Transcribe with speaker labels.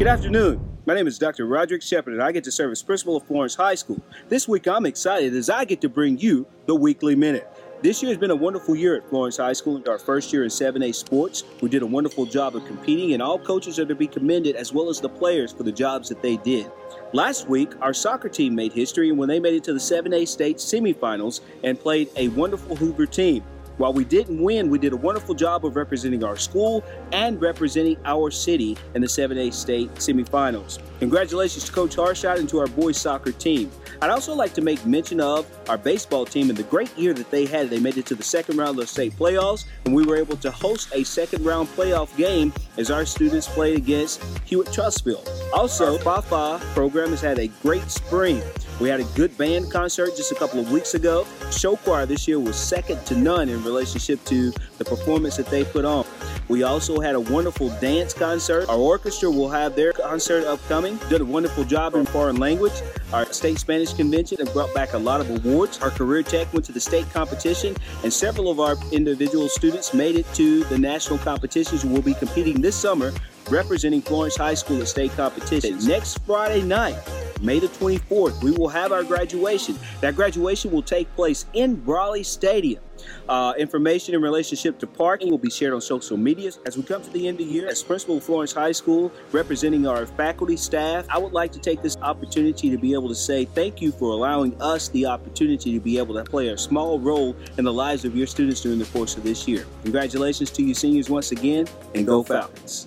Speaker 1: Good afternoon. My name is Dr. Roderick Shepard, and I get to serve as principal of Florence High School. This week, I'm excited as I get to bring you the Weekly Minute. This year has been a wonderful year at Florence High School. Our first year in 7A sports, we did a wonderful job of competing, and all coaches are to be commended as well as the players for the jobs that they did. Last week, our soccer team made history when they made it to the 7A state semifinals and played a wonderful Hoover team. While we didn't win, we did a wonderful job of representing our school and representing our city in the 7A state semifinals. Congratulations to Coach Harshot and to our boys soccer team. I'd also like to make mention of our baseball team and the great year that they had. They made it to the second round of the state playoffs, and we were able to host a second round playoff game as our students played against Hewitt Trussville. Also, Fafa program has had a great spring. We had a good band concert just a couple of weeks ago. Show choir this year was second to none in relationship to the performance that they put on. We also had a wonderful dance concert. Our orchestra will have their concert upcoming. Did a wonderful job in foreign language. Our state Spanish convention and brought back a lot of awards. Our career tech went to the state competition, and several of our individual students made it to the national competitions. We'll be competing this summer representing Florence High School at state competition. Next Friday night, May the 24th, we will have our graduation. That graduation will take place in Braly Stadium. Uh, information in relationship to parking will be shared on social media. As we come to the end of the year, as principal of Florence High School, representing our faculty, staff, I would like to take this opportunity to be able to say thank you for allowing us the opportunity to be able to play a small role in the lives of your students during the course of this year. Congratulations to you seniors once again, and go Falcons.